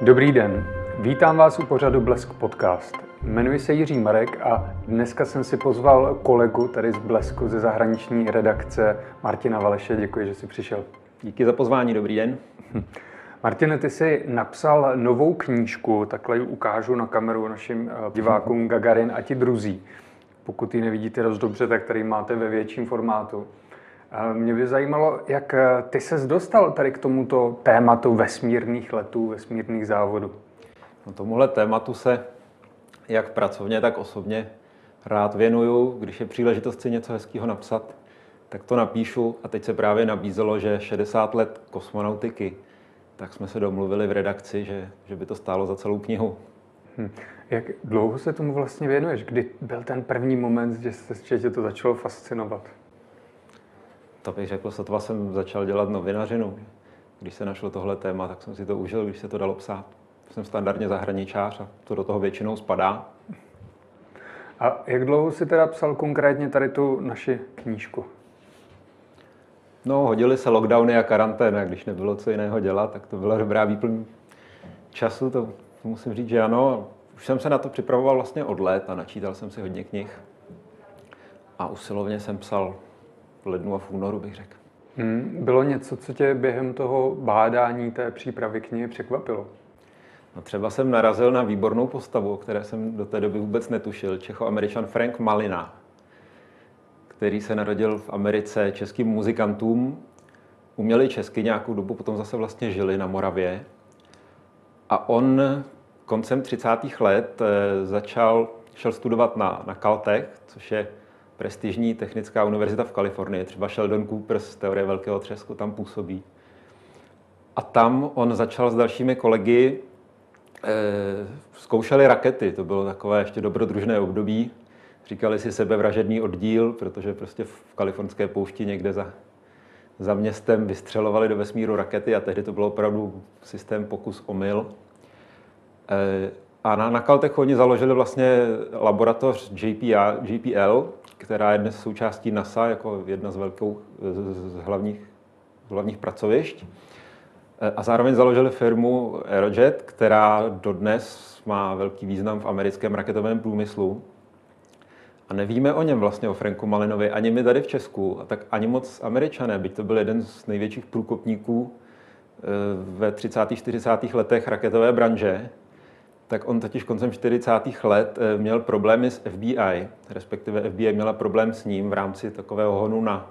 Dobrý den, vítám vás u pořadu Blesk Podcast. Jmenuji se Jiří Marek a dneska jsem si pozval kolegu tady z Blesku ze zahraniční redakce Martina Valeše. Děkuji, že jsi přišel. Díky za pozvání, dobrý den. Martine, ty jsi napsal novou knížku, takhle ji ukážu na kameru našim eh, divákům Gagarin a ti druzí. Pokud ji nevidíte dost dobře, tak tady máte ve větším formátu. Mě by zajímalo, jak eh, ty ses dostal tady k tomuto tématu vesmírných letů, vesmírných závodů. No, tomuhle tématu se jak pracovně, tak osobně rád věnuju. Když je příležitost si něco hezkého napsat, tak to napíšu. A teď se právě nabízelo, že 60 let kosmonautiky, tak jsme se domluvili v redakci, že, že by to stálo za celou knihu. Hm. Jak dlouho se tomu vlastně věnuješ? Kdy byl ten první moment, že se že to začalo fascinovat? To bych řekl, sotva jsem začal dělat novinařinu. Když se našlo tohle téma, tak jsem si to užil, když se to dalo psát. Jsem standardně zahraničář a to do toho většinou spadá. A jak dlouho si teda psal konkrétně tady tu naši knížku? No, hodili se lockdowny a karanténa. Když nebylo co jiného dělat, tak to byla dobrá výplň času. To musím říct, že ano. Už jsem se na to připravoval vlastně od let a načítal jsem si hodně knih. A usilovně jsem psal v lednu a v únoru, bych řekl. Hmm, bylo něco, co tě během toho bádání té přípravy knihy překvapilo? No třeba jsem narazil na výbornou postavu, o které jsem do té doby vůbec netušil. Čecho-američan Frank Malina, který se narodil v Americe českým muzikantům. Uměli česky nějakou dobu, potom zase vlastně žili na Moravě. A on koncem 30. let eh, začal, šel studovat na, na Caltech, což je prestižní technická univerzita v Kalifornii, třeba Sheldon Cooper z teorie velkého třesku tam působí. A tam on začal s dalšími kolegy, eh, zkoušeli rakety, to bylo takové ještě dobrodružné období. Říkali si sebevražedný oddíl, protože prostě v kalifornské poušti někde za, za městem vystřelovali do vesmíru rakety a tehdy to bylo opravdu systém pokus omyl. Eh, a na, na Caltechu oni založili vlastně laboratoř JPL, JPL, která je dnes součástí NASA jako jedna z, velkou, z, hlavních, z hlavních pracovišť. E, a zároveň založili firmu Aerojet, která dodnes má velký význam v americkém raketovém průmyslu. A nevíme o něm vlastně, o Franku Malinovi, ani my tady v Česku, a tak ani moc američané, byť to byl jeden z největších průkopníků e, ve 30. 40. letech raketové branže, tak on totiž koncem 40. let eh, měl problémy s FBI, respektive FBI měla problém s ním v rámci takového honu na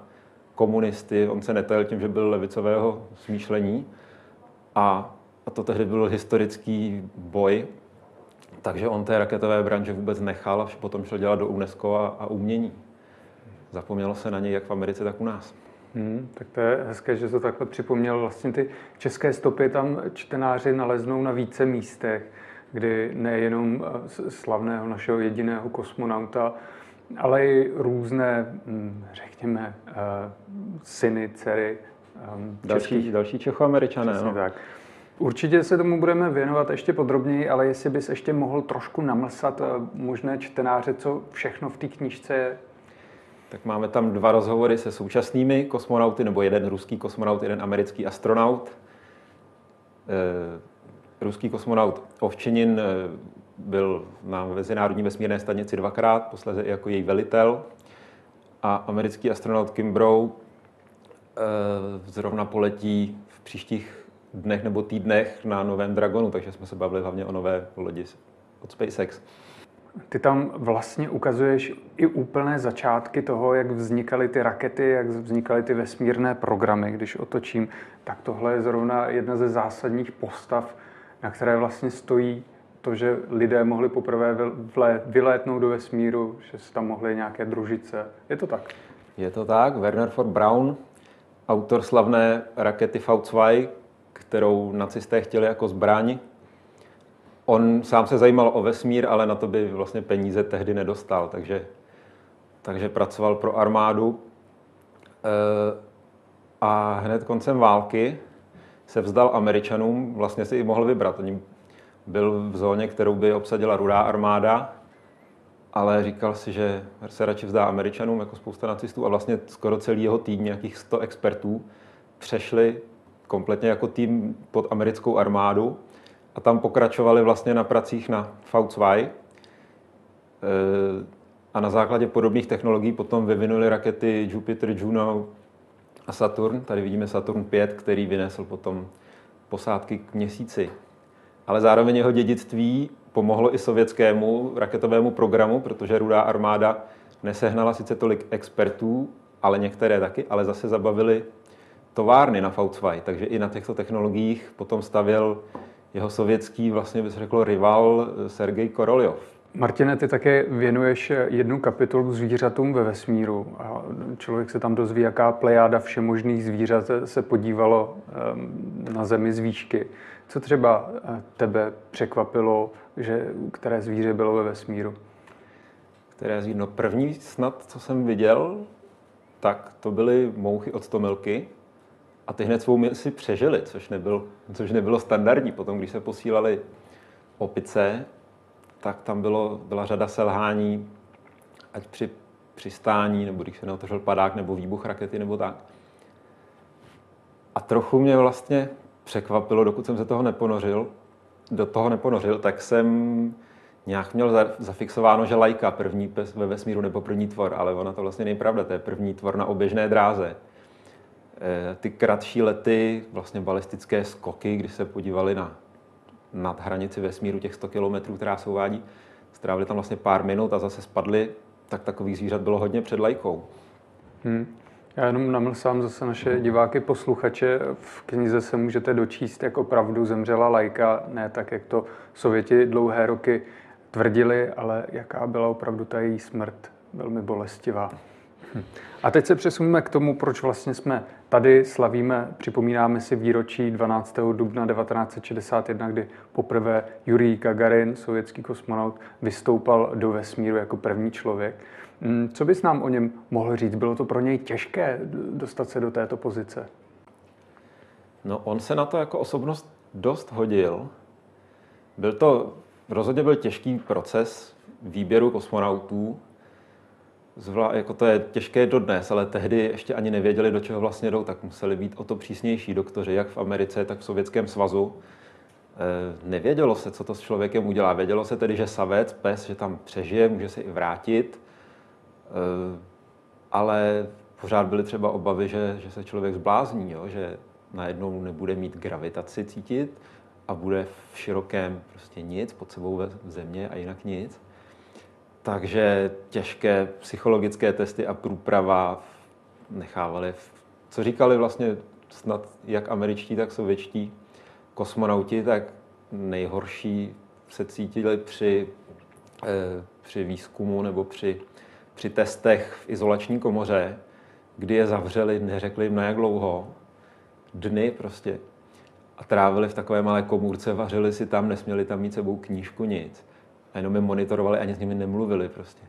komunisty. On se netajil tím, že byl levicového smýšlení a, a to tehdy byl historický boj, takže on té raketové branže vůbec nechal a potom šel dělat do UNESCO a, a umění. Zapomnělo se na něj jak v Americe, tak u nás. Hmm, tak to je hezké, že to takhle připomněl. Vlastně ty české stopy tam čtenáři naleznou na více místech kdy nejenom eh, slavného našeho jediného kosmonauta, ale i různé, hm, řekněme, eh, syny, dcery. Ehm, další, další Čechoameričané. No. tak. Určitě se tomu budeme věnovat ještě podrobněji, ale jestli bys ještě mohl trošku namlsat eh, možné čtenáře, co všechno v té knížce je. Tak máme tam dva rozhovory se současnými kosmonauty, nebo jeden ruský kosmonaut, jeden americký astronaut ruský kosmonaut Ovčenin eh, byl na Mezinárodní vesmírné stanici dvakrát, posledně jako její velitel. A americký astronaut Kim Brow eh, zrovna poletí v příštích dnech nebo týdnech na novém Dragonu, takže jsme se bavili hlavně o nové lodi od SpaceX. Ty tam vlastně ukazuješ i úplné začátky toho, jak vznikaly ty rakety, jak vznikaly ty vesmírné programy. Když otočím, tak tohle je zrovna jedna ze zásadních postav na které vlastně stojí to, že lidé mohli poprvé vylétnout do vesmíru, že se tam mohly nějaké družice. Je to tak? Je to tak. Werner von Braun, autor slavné rakety V2, kterou nacisté chtěli jako zbraň. On sám se zajímal o vesmír, ale na to by vlastně peníze tehdy nedostal, takže, takže pracoval pro armádu. E, a hned koncem války se vzdal Američanům, vlastně si i mohl vybrat. Oni byl v zóně, kterou by obsadila rudá armáda, ale říkal si, že se radši vzdá Američanům jako spousta nacistů a vlastně skoro celý jeho tým, nějakých 100 expertů, přešli kompletně jako tým pod americkou armádu a tam pokračovali vlastně na pracích na V2 a na základě podobných technologií potom vyvinuli rakety Jupiter, Juno a Saturn. Tady vidíme Saturn 5, který vynesl potom posádky k měsíci. Ale zároveň jeho dědictví pomohlo i sovětskému raketovému programu, protože Rudá armáda nesehnala sice tolik expertů, ale některé taky, ale zase zabavili továrny na V2, takže i na těchto technologiích potom stavěl jeho sovětský, vlastně by se řeklo, rival Sergej Koroljov. Martine, ty také věnuješ jednu kapitolu zvířatům ve vesmíru. A člověk se tam dozví, jaká plejáda všemožných zvířat se podívalo na Zemi z výšky. Co třeba eh, tebe překvapilo, že které zvíře bylo ve vesmíru? Které zvíře? No první snad, co jsem viděl, tak to byly mouchy od stomilky. A ty hned svou misi přežili, což, nebyl, což nebylo standardní. Potom, když se posílali opice, tak tam bylo, byla řada selhání, ať při přistání, nebo když se neotevřel padák, nebo výbuch rakety, nebo tak. A trochu mě vlastně překvapilo, dokud jsem se toho neponořil, do toho neponořil, tak jsem nějak měl zafixováno, že lajka první pes ve vesmíru nebo první tvor, ale ona to vlastně není pravda, to je první tvor na oběžné dráze. E, ty kratší lety, vlastně balistické skoky, když se podívali na nad hranici vesmíru těch 100 kilometrů, která se uvádí, strávili tam vlastně pár minut a zase spadli, tak takových zvířat bylo hodně před lajkou. Hmm. Já jenom namlsám zase naše diváky, posluchače. V knize se můžete dočíst, jak opravdu zemřela lajka, ne tak, jak to Sověti dlouhé roky tvrdili, ale jaká byla opravdu ta její smrt velmi bolestivá. A teď se přesuneme k tomu, proč vlastně jsme tady, slavíme, připomínáme si výročí 12. dubna 1961, kdy poprvé Jurij Gagarin, sovětský kosmonaut, vystoupal do vesmíru jako první člověk. Hmm, co bys nám o něm mohl říct? Bylo to pro něj těžké dostat se do této pozice? No, on se na to jako osobnost dost hodil. Byl to, rozhodně byl těžký proces výběru kosmonautů, Zvlá, jako to je těžké dodnes, ale tehdy ještě ani nevěděli, do čeho vlastně jdou, tak museli být o to přísnější doktoři, jak v Americe, tak v Sovětském svazu. E, nevědělo se, co to s člověkem udělá. Vědělo se tedy, že savec, pes, že tam přežije, může se i vrátit, e, ale pořád byly třeba obavy, že, že se člověk zblázní, jo? že najednou nebude mít gravitaci cítit a bude v širokém prostě nic, pod sebou ve země a jinak nic. Takže těžké psychologické testy a průprava nechávali, co říkali vlastně snad jak američtí, tak sovětští kosmonauti, tak nejhorší se cítili při, eh, při výzkumu nebo při, při testech v izolační komoře, kdy je zavřeli, neřekli jim na jak dlouho, dny prostě. A trávili v takové malé komůrce, vařili si tam, nesměli tam mít sebou knížku, nic a jenom je monitorovali, ani s nimi nemluvili prostě.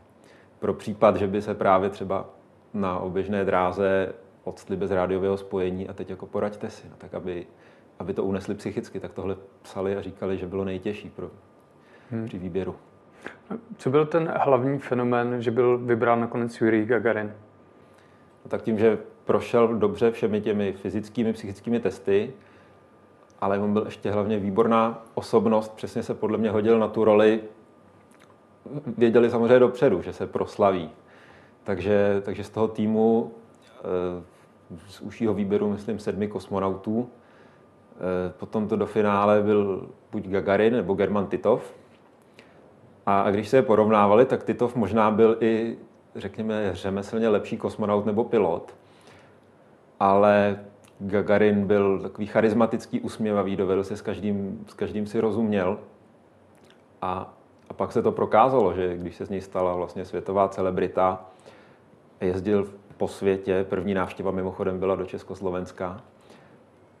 Pro případ, že by se právě třeba na oběžné dráze odstli bez rádiového spojení a teď jako poraďte si, no, tak aby, aby to unesli psychicky, tak tohle psali a říkali, že bylo nejtěžší pro, hmm. při výběru. Co byl ten hlavní fenomén, že byl vybrán nakonec Yuri Gagarin? No, tak tím, že prošel dobře všemi těmi fyzickými, psychickými testy, ale on byl ještě hlavně výborná osobnost, přesně se podle mě hodil na tu roli věděli samozřejmě dopředu, že se proslaví. Takže, takže z toho týmu eh, z užšího výběru, myslím, sedmi kosmonautů. Eh, potom to do finále byl buď Gagarin nebo German Titov. A když se je porovnávali, tak Titov možná byl i, řekněme, řemeslně lepší kosmonaut nebo pilot. Ale Gagarin byl takový charismatický, usměvavý, dovedl se s každým, s každým si rozuměl. A a pak se to prokázalo, že když se z něj stala vlastně světová celebrita, jezdil po světě, první návštěva mimochodem byla do Československa,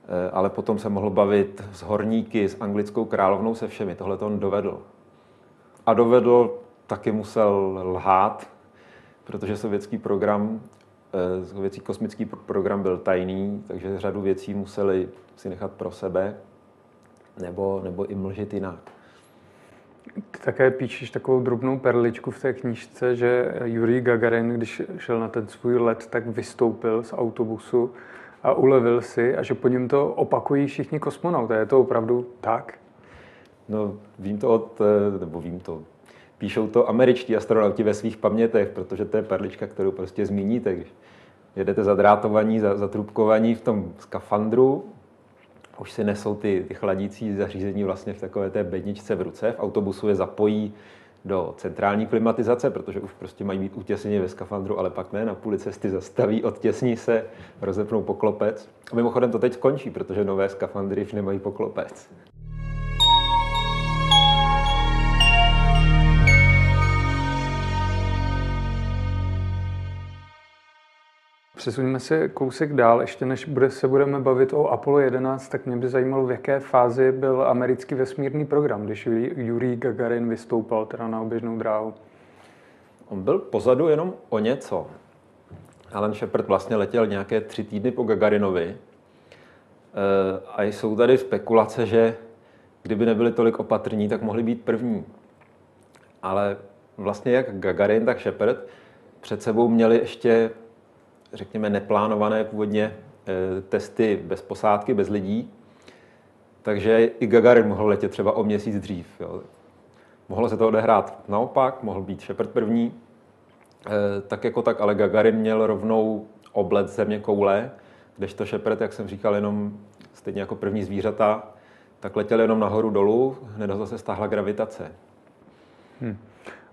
eh, ale potom se mohl bavit s horníky, s anglickou královnou, se všemi. Tohle to on dovedl. A dovedl, taky musel lhát, protože sovětský program, eh, sovětský kosmický program byl tajný, takže řadu věcí museli si nechat pro sebe, nebo, nebo i mlžit jinak. Také píšeš takovou drobnou perličku v té knížce, že Yuri Gagarin, když šel na ten svůj let, tak vystoupil z autobusu a ulevil si a že po něm to opakují všichni kosmonauté. Je to opravdu tak? No, vím to od, eh, nebo vím to, píšou to američtí astronauti ve svých pamětech, protože to je perlička, kterou prostě zmíníte, když jedete zadrátovaní, zatrubkovaní v tom skafandru, už si nesou ty, ty chladící zařízení vlastně v takové té bedničce v ruce, v autobusu je zapojí do centrální klimatizace, protože už prostě mají být utěsněni ve skafandru, ale pak ne, na půli cesty zastaví, odtěsní se, rozepnou poklopec. A mimochodem to teď skončí, protože nové skafandry už nemají poklopec. Přesuneme se kousek dál, ještě než bude, se budeme bavit o Apollo 11, tak mě by zajímalo, v jaké fázi byl americký vesmírný program, když Yuri Gagarin vystoupal teda na oběžnou dráhu. On byl pozadu jenom o něco. Alan Shepard vlastně letěl nějaké tři týdny po Gagarinovi. Eh, a jsou tady spekulace, že kdyby nebyli tolik opatrní, tak mohli být první. Ale vlastně jak Gagarin, tak Shepard před sebou měli ještě řekněme, neplánované původně eh, testy bez posádky, bez lidí. Takže i Gagarin mohl letět třeba o měsíc dřív. Jo. Mohlo se to odehrát naopak, mohl být Shepard první, eh, tak jako tak, ale Gagarin měl rovnou oblet země koule, kdežto Shepard, jak jsem říkal, jenom stejně jako první zvířata, tak letěl jenom nahoru dolů, hned se stáhla gravitace. Hmm.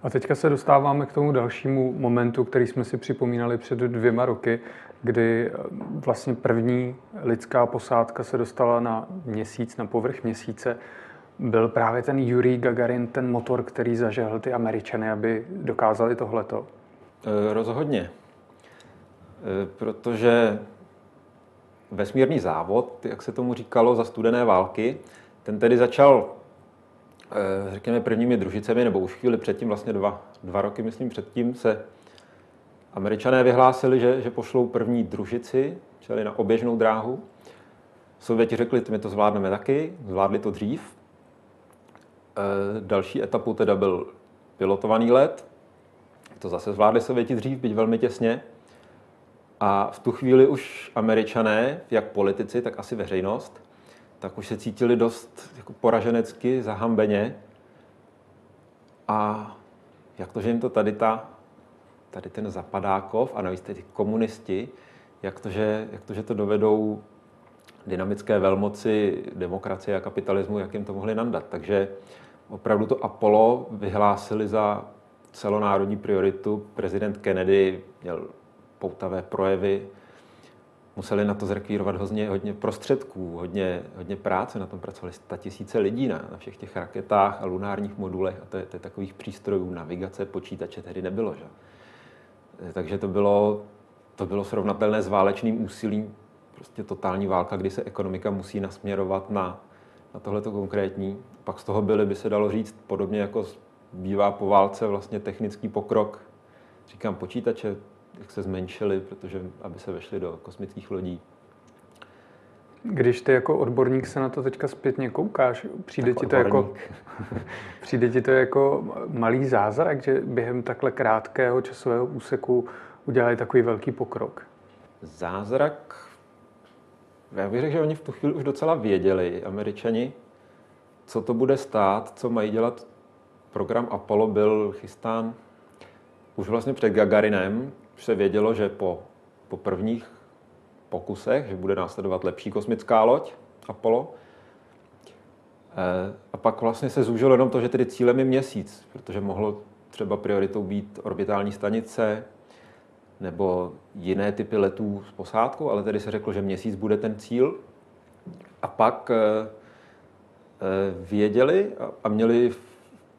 A teďka se dostáváme k tomu dalšímu momentu, který jsme si připomínali před dvěma roky, kdy eh, vlastně první lidská posádka se dostala na měsíc, na povrch měsíce. Byl právě ten Yuri Gagarin ten motor, který zažehl ty Američany, aby dokázali tohleto? E, rozhodně. E, protože vesmírný závod, jak se tomu říkalo za studené války, ten tedy začal Eh, řekněme, prvními družicemi, nebo už chvíli předtím, vlastně dva, dva roky, myslím, předtím, se američané vyhlásili, že, že pošlou první družici, čili na oběžnou dráhu. Sověti řekli, my to zvládneme taky, zvládli to dřív. E, další etapou teda byl pilotovaný let. To zase zvládli Sověti dřív, byť velmi těsně. A v tu chvíli už američané, jak politici, tak asi veřejnost, tak už se cítili dost jako poraženecky, zahambeně. A jak to, že jim to tady, ta, tady ten Zapadákov a navíc ty komunisti, jak to, že, jak to, že to dovedou dynamické velmoci demokracie a kapitalismu, jak jim to mohli nandat. Takže opravdu to Apollo vyhlásili za celonárodní prioritu. Prezident Kennedy měl poutavé projevy, museli na to zrekvírovat hodně, hodně prostředků, hodně, hodně práce, na tom pracovali tisíce lidí na, na všech těch raketách a lunárních modulech a to je, to je takových přístrojů, navigace, počítače tedy nebylo. Že? Takže to bylo, to bylo srovnatelné s válečným úsilím, prostě totální válka, kdy se ekonomika musí nasměrovat na, na tohleto konkrétní. Pak z toho byly, by se dalo říct, podobně jako bývá po válce vlastně technický pokrok, říkám počítače, jak se zmenšily, protože aby se vešly do kosmických lodí. Když ty jako odborník se na to teďka zpětně koukáš, přijde, ti to, jako, přijde ti to jako malý zázrak, že během takhle krátkého časového úseku udělali takový velký pokrok? Zázrak? Já bych řekl, že oni v tu chvíli už docela věděli, američani, co to bude stát, co mají dělat. Program Apollo byl chystán už vlastně před Gagarinem, se vědělo, že po, po prvních pokusech, že bude následovat lepší kosmická loď Apollo. Eh, a pak vlastně se zúžilo jenom to, že tedy cílem je měsíc, protože mohlo třeba prioritou být orbitální stanice nebo jiné typy letů s posádkou, ale tedy se řeklo, že měsíc bude ten cíl. A pak eh, eh, věděli a měli,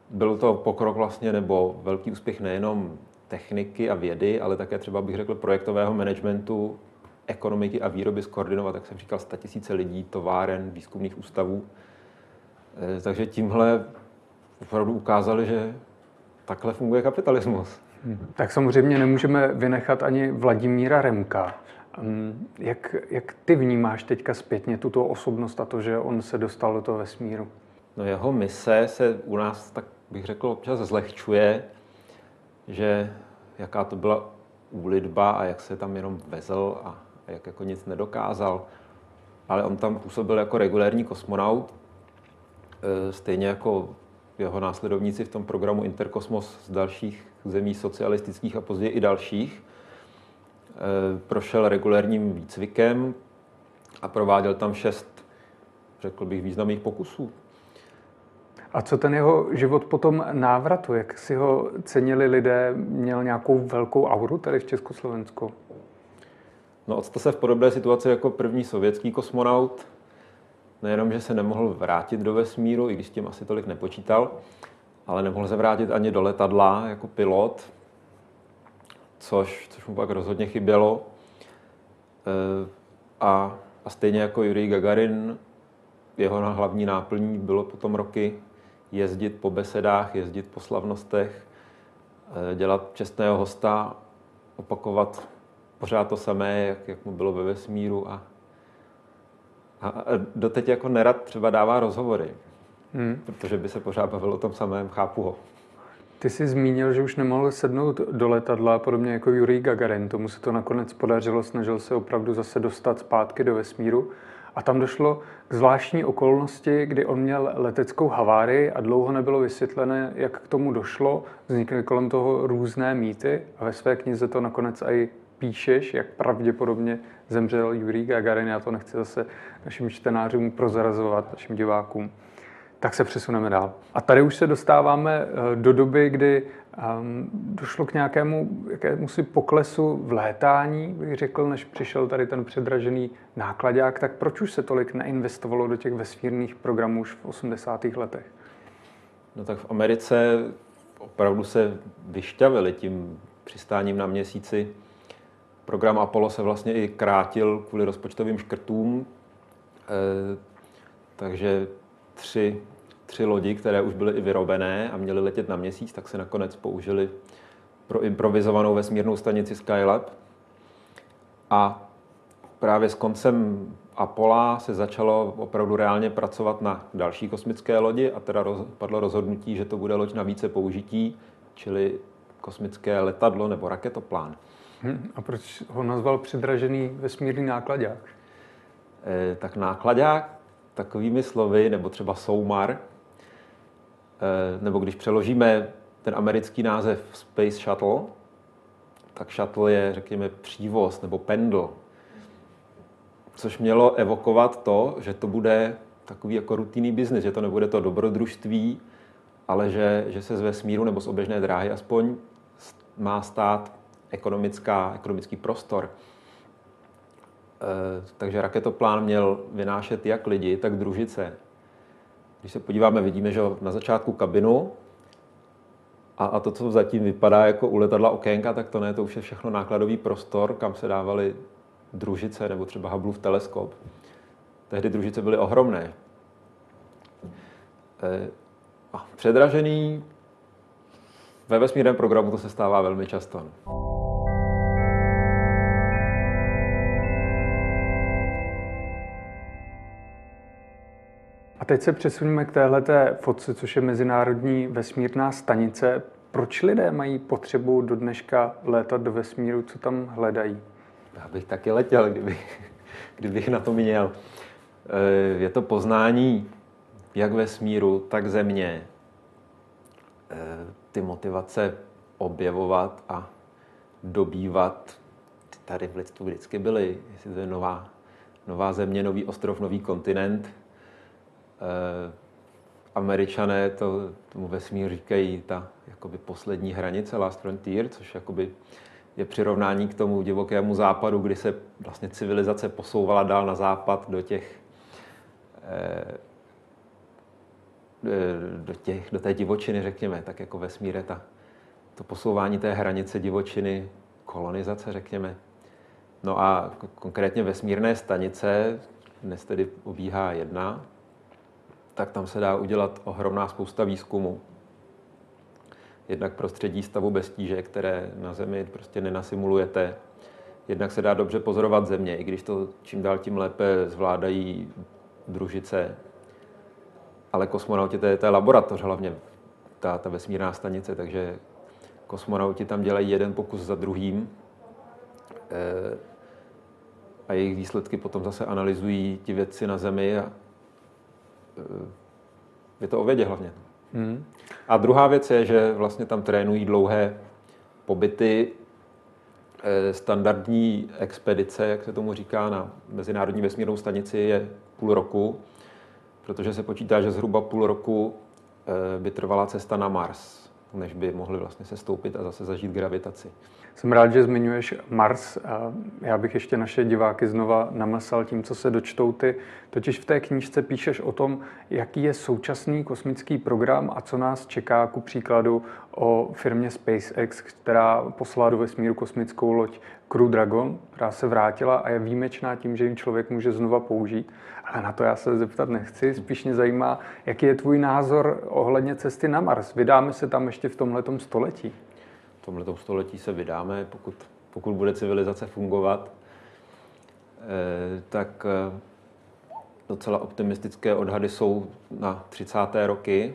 byl to pokrok vlastně nebo velký úspěch nejenom techniky a vědy, ale také třeba bych řekl projektového managementu, ekonomiky a výroby skoordinovat, jak jsem říkal, tisíce lidí, továren, výzkumných ústavů. Eh, takže tímhle opravdu ukázali, že takhle funguje kapitalismus. Hmm. Tak samozřejmě nemůžeme vynechat ani Vladimíra Remka. Hmm, jak, jak ty vnímáš teďka zpětně tuto osobnost a to, že on se dostal do toho vesmíru? No jeho mise se u nás, tak bych řekl, občas zlehčuje, že jaká to byla úlitba a jak se tam jenom vezl a jak jako nic nedokázal. Ale on tam působil jako regulérní kosmonaut stejně jako jeho následovníci v tom programu Interkosmos z dalších zemí socialistických a později i dalších, prošel regulérním výcvikem a prováděl tam šest, řekl bych, významných pokusů. A co ten jeho život potom návratu? Jak si ho cenili lidé? Měl nějakou velkou auru tady v Československu? No, to se v podobné situaci jako první sovětský kosmonaut. Nejenom, že se nemohl vrátit do vesmíru, i když tím asi tolik nepočítal, ale nemohl se vrátit ani do letadla jako pilot, což, což mu pak rozhodně chybělo. E, a, a stejně jako Yuri Gagarin, jeho hlavní náplní bylo potom roky jezdit po besedách, jezdit po slavnostech, e, dělat čestného hosta, opakovat pořád to samé, jak, jak mu bylo ve vesmíru a, a, a doteď jako nerad třeba dává rozhovory, hmm. protože by se pořád bavil o tom samém, chápu ho. Ty jsi zmínil, že už nemohl sednout do letadla, podobně jako Yuri Gagarin. Tomu se to nakonec podařilo, snažil se opravdu zase dostat zpátky do vesmíru. A tam došlo k zvláštní okolnosti, kdy on měl leteckou havárii a dlouho nebylo vysvětlené, jak k tomu došlo. Vznikly kolem toho různé mýty a ve své knize to nakonec i píšeš, jak pravděpodobně zemřel Yuri Gagarin. Já to nechci zase našim čtenářům prozrazovat, našim divákům. Tak se přesuneme dál. A tady už se dostáváme eh, do doby, kdy um, došlo k nějakému jakému si poklesu v létání, bych řekl, než přišel tady ten předražený nákladák. Tak proč už se tolik neinvestovalo do těch vesmírných programů už v 80. letech? No tak v Americe opravdu se vyšťavili tím přistáním na měsíci. Program Apollo se vlastně i krátil kvůli rozpočtovým škrtům, e, takže tři tři lodi, které už byly i vyrobené a měly letět na měsíc, tak se nakonec použili pro improvizovanou vesmírnou stanici Skylab. A právě s koncem Apollo se začalo opravdu reálně pracovat na další kosmické lodi a teda roz, padlo rozhodnutí, že to bude loď na více použití, čili kosmické letadlo nebo raketoplán. Hmm, a proč ho nazval předražený vesmírný nákladák? E, tak nákladák takovými slovy, nebo třeba soumar, nebo když přeložíme ten americký název Space Shuttle, tak shuttle je, řekněme, přívoz nebo pendl, což mělo evokovat to, že to bude takový jako rutinní biznis, že to nebude to dobrodružství, ale že, že se z vesmíru nebo z oběžné dráhy aspoň má stát ekonomická, ekonomický prostor. E, takže raketoplán měl vynášet jak lidi, tak družice. Když se podíváme, vidíme, že na začátku kabinu a, a to, co zatím vypadá jako u letadla okénka, tak to ne, to už je všechno nákladový prostor, kam se dávaly družice nebo třeba Hubbleův teleskop. Tehdy družice byly ohromné. E, a předražený ve vesmírném programu to se stává velmi často. A teď se přesuneme k téhleté fotce, což je Mezinárodní vesmírná stanice. Proč lidé mají potřebu do dneška létat do vesmíru? Co tam hledají? Já bych taky letěl, kdybych, kdybych na to měl. Eh, je to poznání jak vesmíru, tak země. Eh, ty motivace objevovat a dobývat tady v lidstvu vždycky byly. Jestli to je nová, nová země, nový ostrov, nový kontinent – Američané to, tomu vesmír říkají ta jakoby poslední hranice, last frontier, což jakoby je přirovnání k tomu divokému západu, kdy se vlastně civilizace posouvala dál na západ do těch, eh, do, těch, do té divočiny, řekněme, tak jako vesmír je ta, to posouvání té hranice divočiny, kolonizace, řekněme. No a konkrétně vesmírné stanice, dnes tedy obíhá jedna, tak tam se dá udělat ohromná spousta výzkumu. Jednak prostředí stavu bez tíže, které na Zemi prostě nenasimulujete. Jednak se dá dobře pozorovat země, i když to čím dál tím lépe zvládají družice. Ale kosmonauti, to je, to je laboratoř hlavně, ta, ta vesmírná stanice, takže kosmonauti tam dělají jeden pokus za druhým e, a jejich výsledky potom zase analyzují ti vědci na Zemi a je to o vědě hlavně. Hmm. A druhá věc je, že vlastně tam trénují dlouhé pobyty, eh, standardní expedice, jak se tomu říká, na Mezinárodní vesmírnou stanici je půl roku, protože se počítá, že zhruba půl roku eh, by trvala cesta na Mars, než by mohli vlastně se stoupit a zase zažít gravitaci. Jsem rád, že zmiňuješ Mars. Já bych ještě naše diváky znova namlsal tím, co se dočtou ty. Totiž v té knížce píšeš o tom, jaký je současný kosmický program a co nás čeká, ku příkladu o firmě SpaceX, která poslala do vesmíru kosmickou loď Crew Dragon, která se vrátila a je výjimečná tím, že ji člověk může znova použít. Ale na to já se zeptat nechci. Spíš mě zajímá, jaký je tvůj názor ohledně cesty na Mars. Vydáme se tam ještě v tomhletom století? Tomto století se vydáme, pokud, pokud bude civilizace fungovat, eh, tak eh, docela optimistické odhady jsou na 30. roky.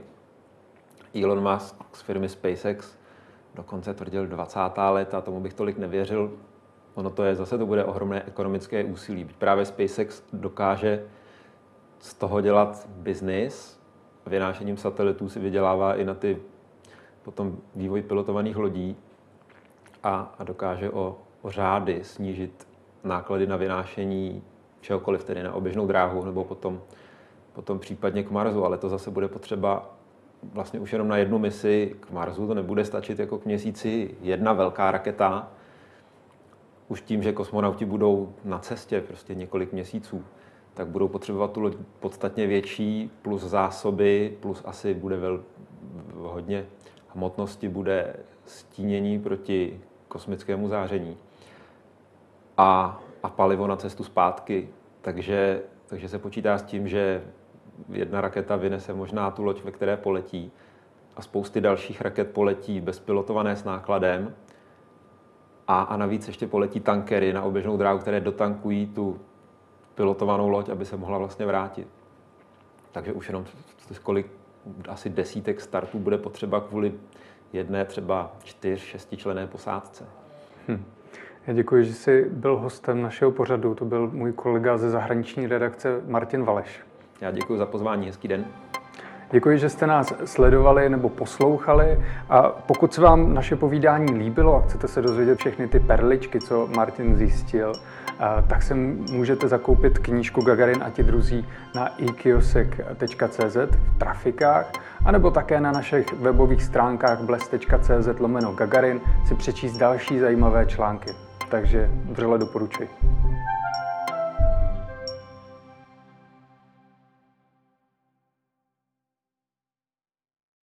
Elon Musk z firmy SpaceX dokonce tvrdil 20. leta, tomu bych tolik nevěřil. Ono to je, zase to bude ohromné ekonomické úsilí. Právě SpaceX dokáže z toho dělat biznis, vynášením satelitů si vydělává i na ty potom vývoj pilotovaných lodí a, a dokáže o, o řády snížit náklady na vynášení čehokoliv, tedy na oběžnou dráhu nebo potom, potom případně k Marsu, ale to zase bude potřeba vlastně už jenom na jednu misi. K Marsu, to nebude stačit jako k měsíci. Jedna velká raketa, už tím, že kosmonauti budou na cestě prostě několik měsíců, tak budou potřebovat tu loď podstatně větší, plus zásoby, plus asi bude vel, hodně hmotnosti, bude stínění proti kosmickému záření a, a palivo na cestu zpátky. Takže, takže se počítá s tím, že jedna raketa vynese možná tu loď, ve které poletí a spousty dalších raket poletí bezpilotované s nákladem a, a navíc ještě poletí tankery na oběžnou dráhu, které dotankují tu pilotovanou loď, aby se mohla vlastně vrátit. Takže už jenom kolik asi desítek startů bude potřeba kvůli jedné třeba čtyř, šestičlené posádce. Hm. Já děkuji, že jsi byl hostem našeho pořadu. To byl můj kolega ze zahraniční redakce Martin Valeš. Já děkuji za pozvání, hezký den. Děkuji, že jste nás sledovali nebo poslouchali a pokud se vám naše povídání líbilo a chcete se dozvědět všechny ty perličky, co Martin zjistil, tak se můžete zakoupit knížku Gagarin a ti druzí na ikiosek.cz v trafikách, anebo také na našich webových stránkách bles.cz lomeno Gagarin si přečíst další zajímavé články. Takže vřele doporučuji.